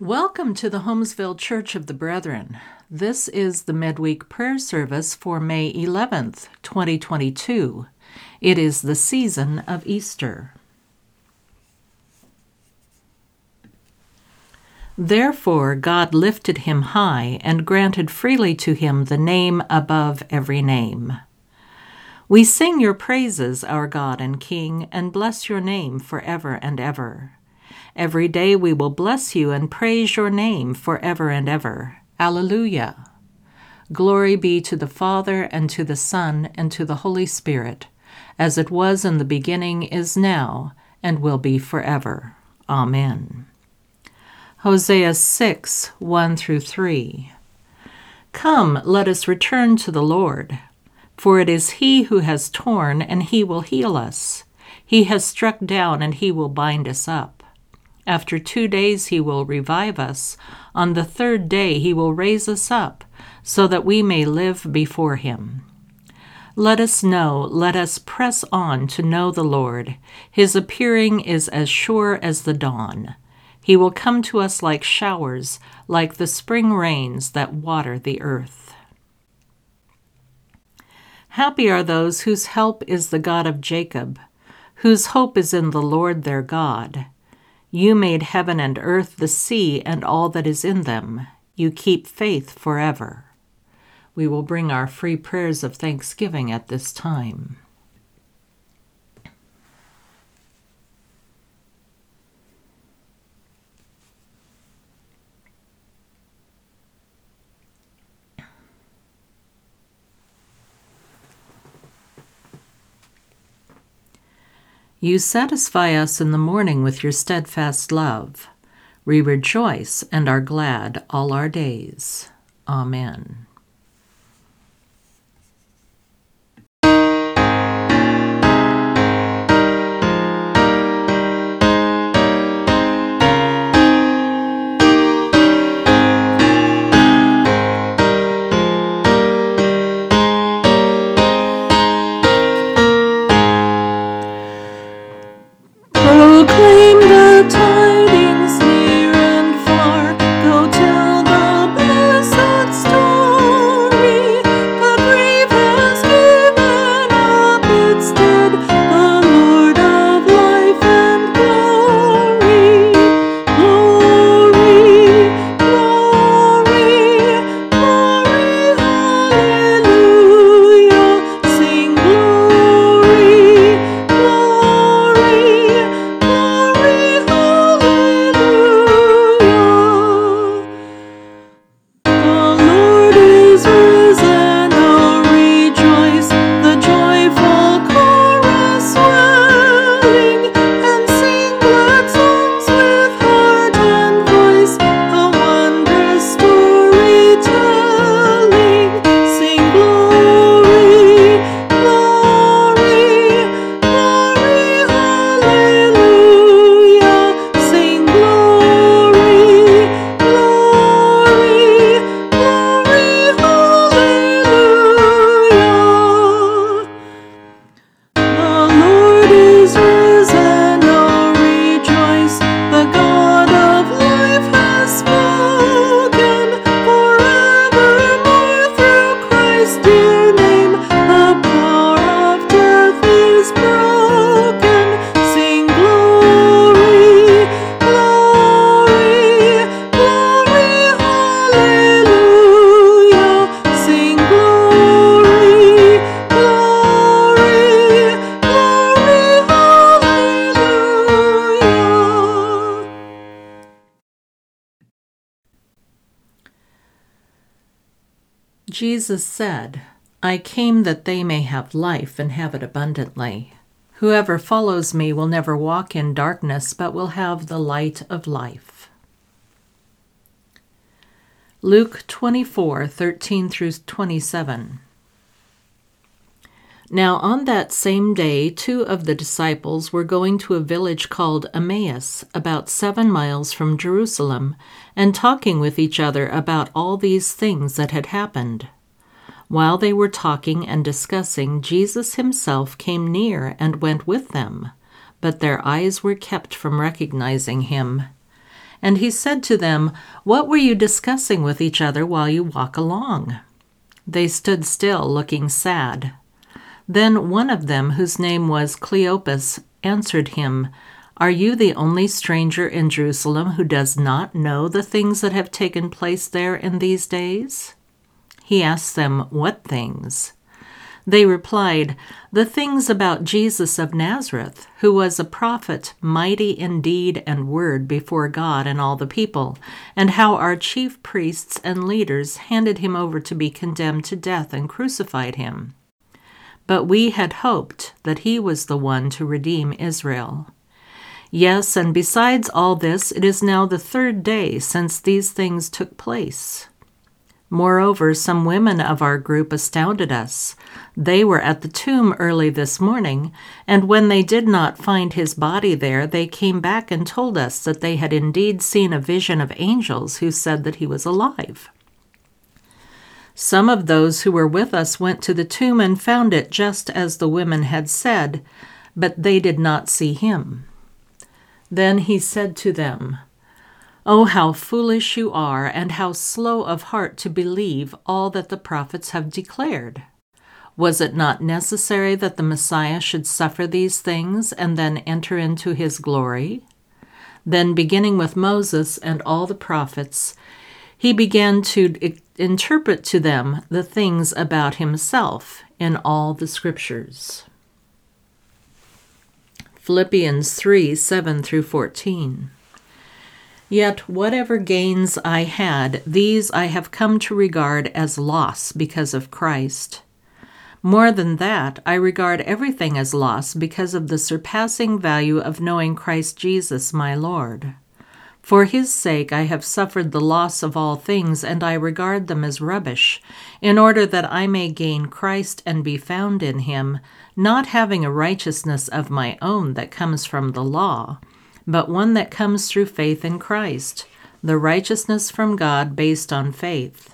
Welcome to the Holmesville Church of the Brethren. This is the midweek prayer service for May 11th, 2022. It is the season of Easter. Therefore, God lifted him high and granted freely to him the name above every name. We sing your praises, our God and King, and bless your name forever and ever. Every day we will bless you and praise your name forever and ever. Alleluia. Glory be to the Father, and to the Son, and to the Holy Spirit, as it was in the beginning, is now, and will be forever. Amen. Hosea 6 1 through 3. Come, let us return to the Lord, for it is He who has torn, and He will heal us. He has struck down, and He will bind us up. After two days he will revive us. On the third day he will raise us up, so that we may live before him. Let us know, let us press on to know the Lord. His appearing is as sure as the dawn. He will come to us like showers, like the spring rains that water the earth. Happy are those whose help is the God of Jacob, whose hope is in the Lord their God. You made heaven and earth, the sea, and all that is in them. You keep faith forever. We will bring our free prayers of thanksgiving at this time. You satisfy us in the morning with your steadfast love. We rejoice and are glad all our days. Amen. Jesus said, I came that they may have life and have it abundantly. Whoever follows me will never walk in darkness, but will have the light of life. Luke 24 13 through 27. Now, on that same day, two of the disciples were going to a village called Emmaus, about seven miles from Jerusalem, and talking with each other about all these things that had happened. While they were talking and discussing, Jesus himself came near and went with them, but their eyes were kept from recognizing him. And he said to them, What were you discussing with each other while you walk along? They stood still, looking sad. Then one of them, whose name was Cleopas, answered him, Are you the only stranger in Jerusalem who does not know the things that have taken place there in these days? He asked them, What things? They replied, The things about Jesus of Nazareth, who was a prophet, mighty in deed and word before God and all the people, and how our chief priests and leaders handed him over to be condemned to death and crucified him. But we had hoped that he was the one to redeem Israel. Yes, and besides all this, it is now the third day since these things took place. Moreover, some women of our group astounded us. They were at the tomb early this morning, and when they did not find his body there, they came back and told us that they had indeed seen a vision of angels who said that he was alive. Some of those who were with us went to the tomb and found it just as the women had said, but they did not see him. Then he said to them, Oh, how foolish you are, and how slow of heart to believe all that the prophets have declared. Was it not necessary that the Messiah should suffer these things and then enter into his glory? Then, beginning with Moses and all the prophets, he began to interpret to them the things about himself in all the scriptures. Philippians 3 7 through 14. Yet whatever gains I had, these I have come to regard as loss because of Christ. More than that, I regard everything as loss because of the surpassing value of knowing Christ Jesus my Lord. For his sake I have suffered the loss of all things, and I regard them as rubbish, in order that I may gain Christ and be found in him, not having a righteousness of my own that comes from the law but one that comes through faith in Christ, the righteousness from God based on faith.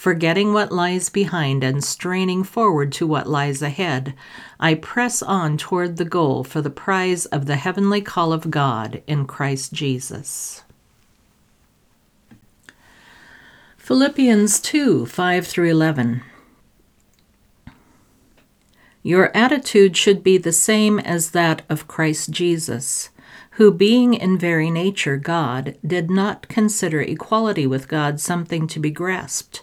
forgetting what lies behind and straining forward to what lies ahead, I press on toward the goal for the prize of the heavenly call of God in Christ Jesus. Philippians 2 5 through 11. Your attitude should be the same as that of Christ Jesus who, being in very nature God, did not consider equality with God something to be grasped,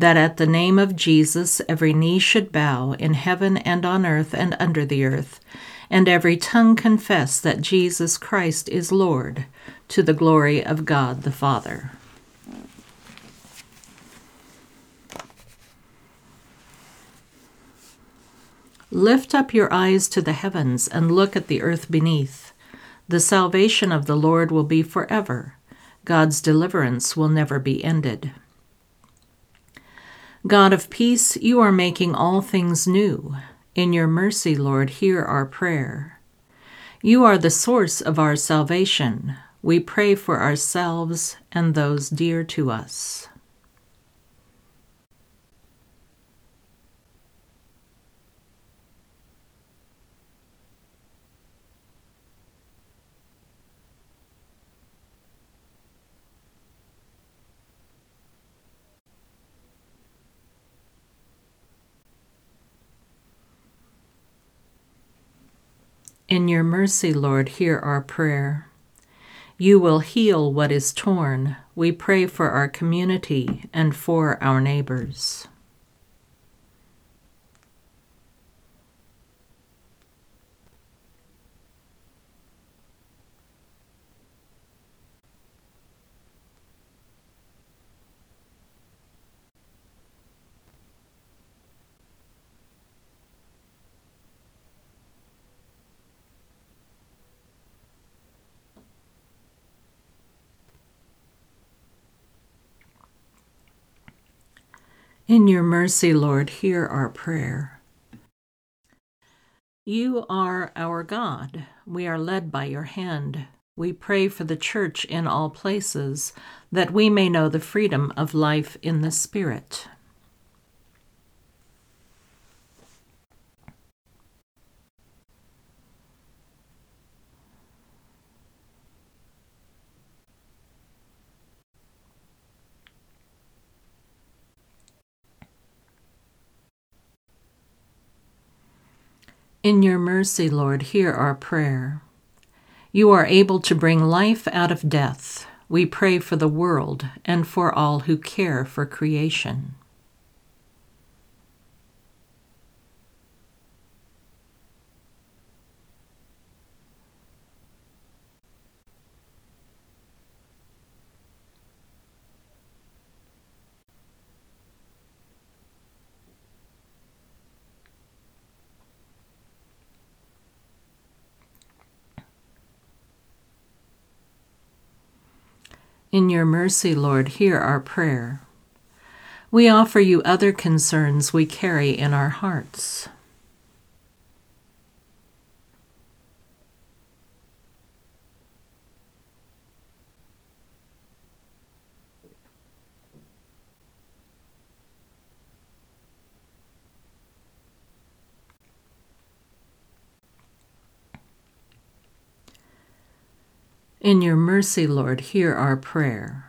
that at the name of Jesus every knee should bow in heaven and on earth and under the earth, and every tongue confess that Jesus Christ is Lord, to the glory of God the Father. Lift up your eyes to the heavens and look at the earth beneath. The salvation of the Lord will be forever. God's deliverance will never be ended. God of peace, you are making all things new. In your mercy, Lord, hear our prayer. You are the source of our salvation. We pray for ourselves and those dear to us. In your mercy, Lord, hear our prayer. You will heal what is torn. We pray for our community and for our neighbors. In your mercy, Lord, hear our prayer. You are our God. We are led by your hand. We pray for the Church in all places, that we may know the freedom of life in the Spirit. In your mercy, Lord, hear our prayer. You are able to bring life out of death. We pray for the world and for all who care for creation. In your mercy, Lord, hear our prayer. We offer you other concerns we carry in our hearts. In your mercy, Lord, hear our prayer.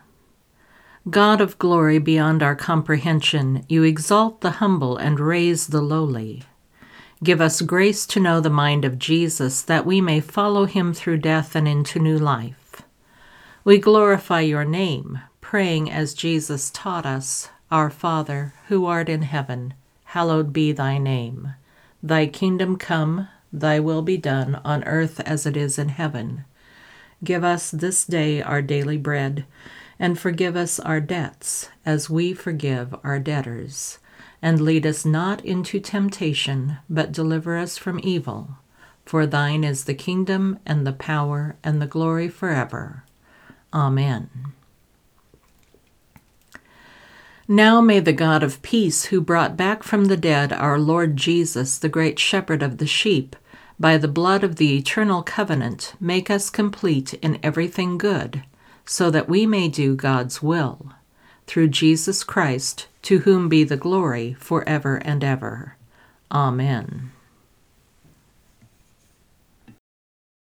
God of glory beyond our comprehension, you exalt the humble and raise the lowly. Give us grace to know the mind of Jesus, that we may follow him through death and into new life. We glorify your name, praying as Jesus taught us Our Father, who art in heaven, hallowed be thy name. Thy kingdom come, thy will be done, on earth as it is in heaven. Give us this day our daily bread, and forgive us our debts, as we forgive our debtors. And lead us not into temptation, but deliver us from evil. For thine is the kingdom, and the power, and the glory forever. Amen. Now may the God of peace, who brought back from the dead our Lord Jesus, the great shepherd of the sheep, by the blood of the eternal covenant, make us complete in everything good, so that we may do God's will. Through Jesus Christ, to whom be the glory for ever and ever. Amen.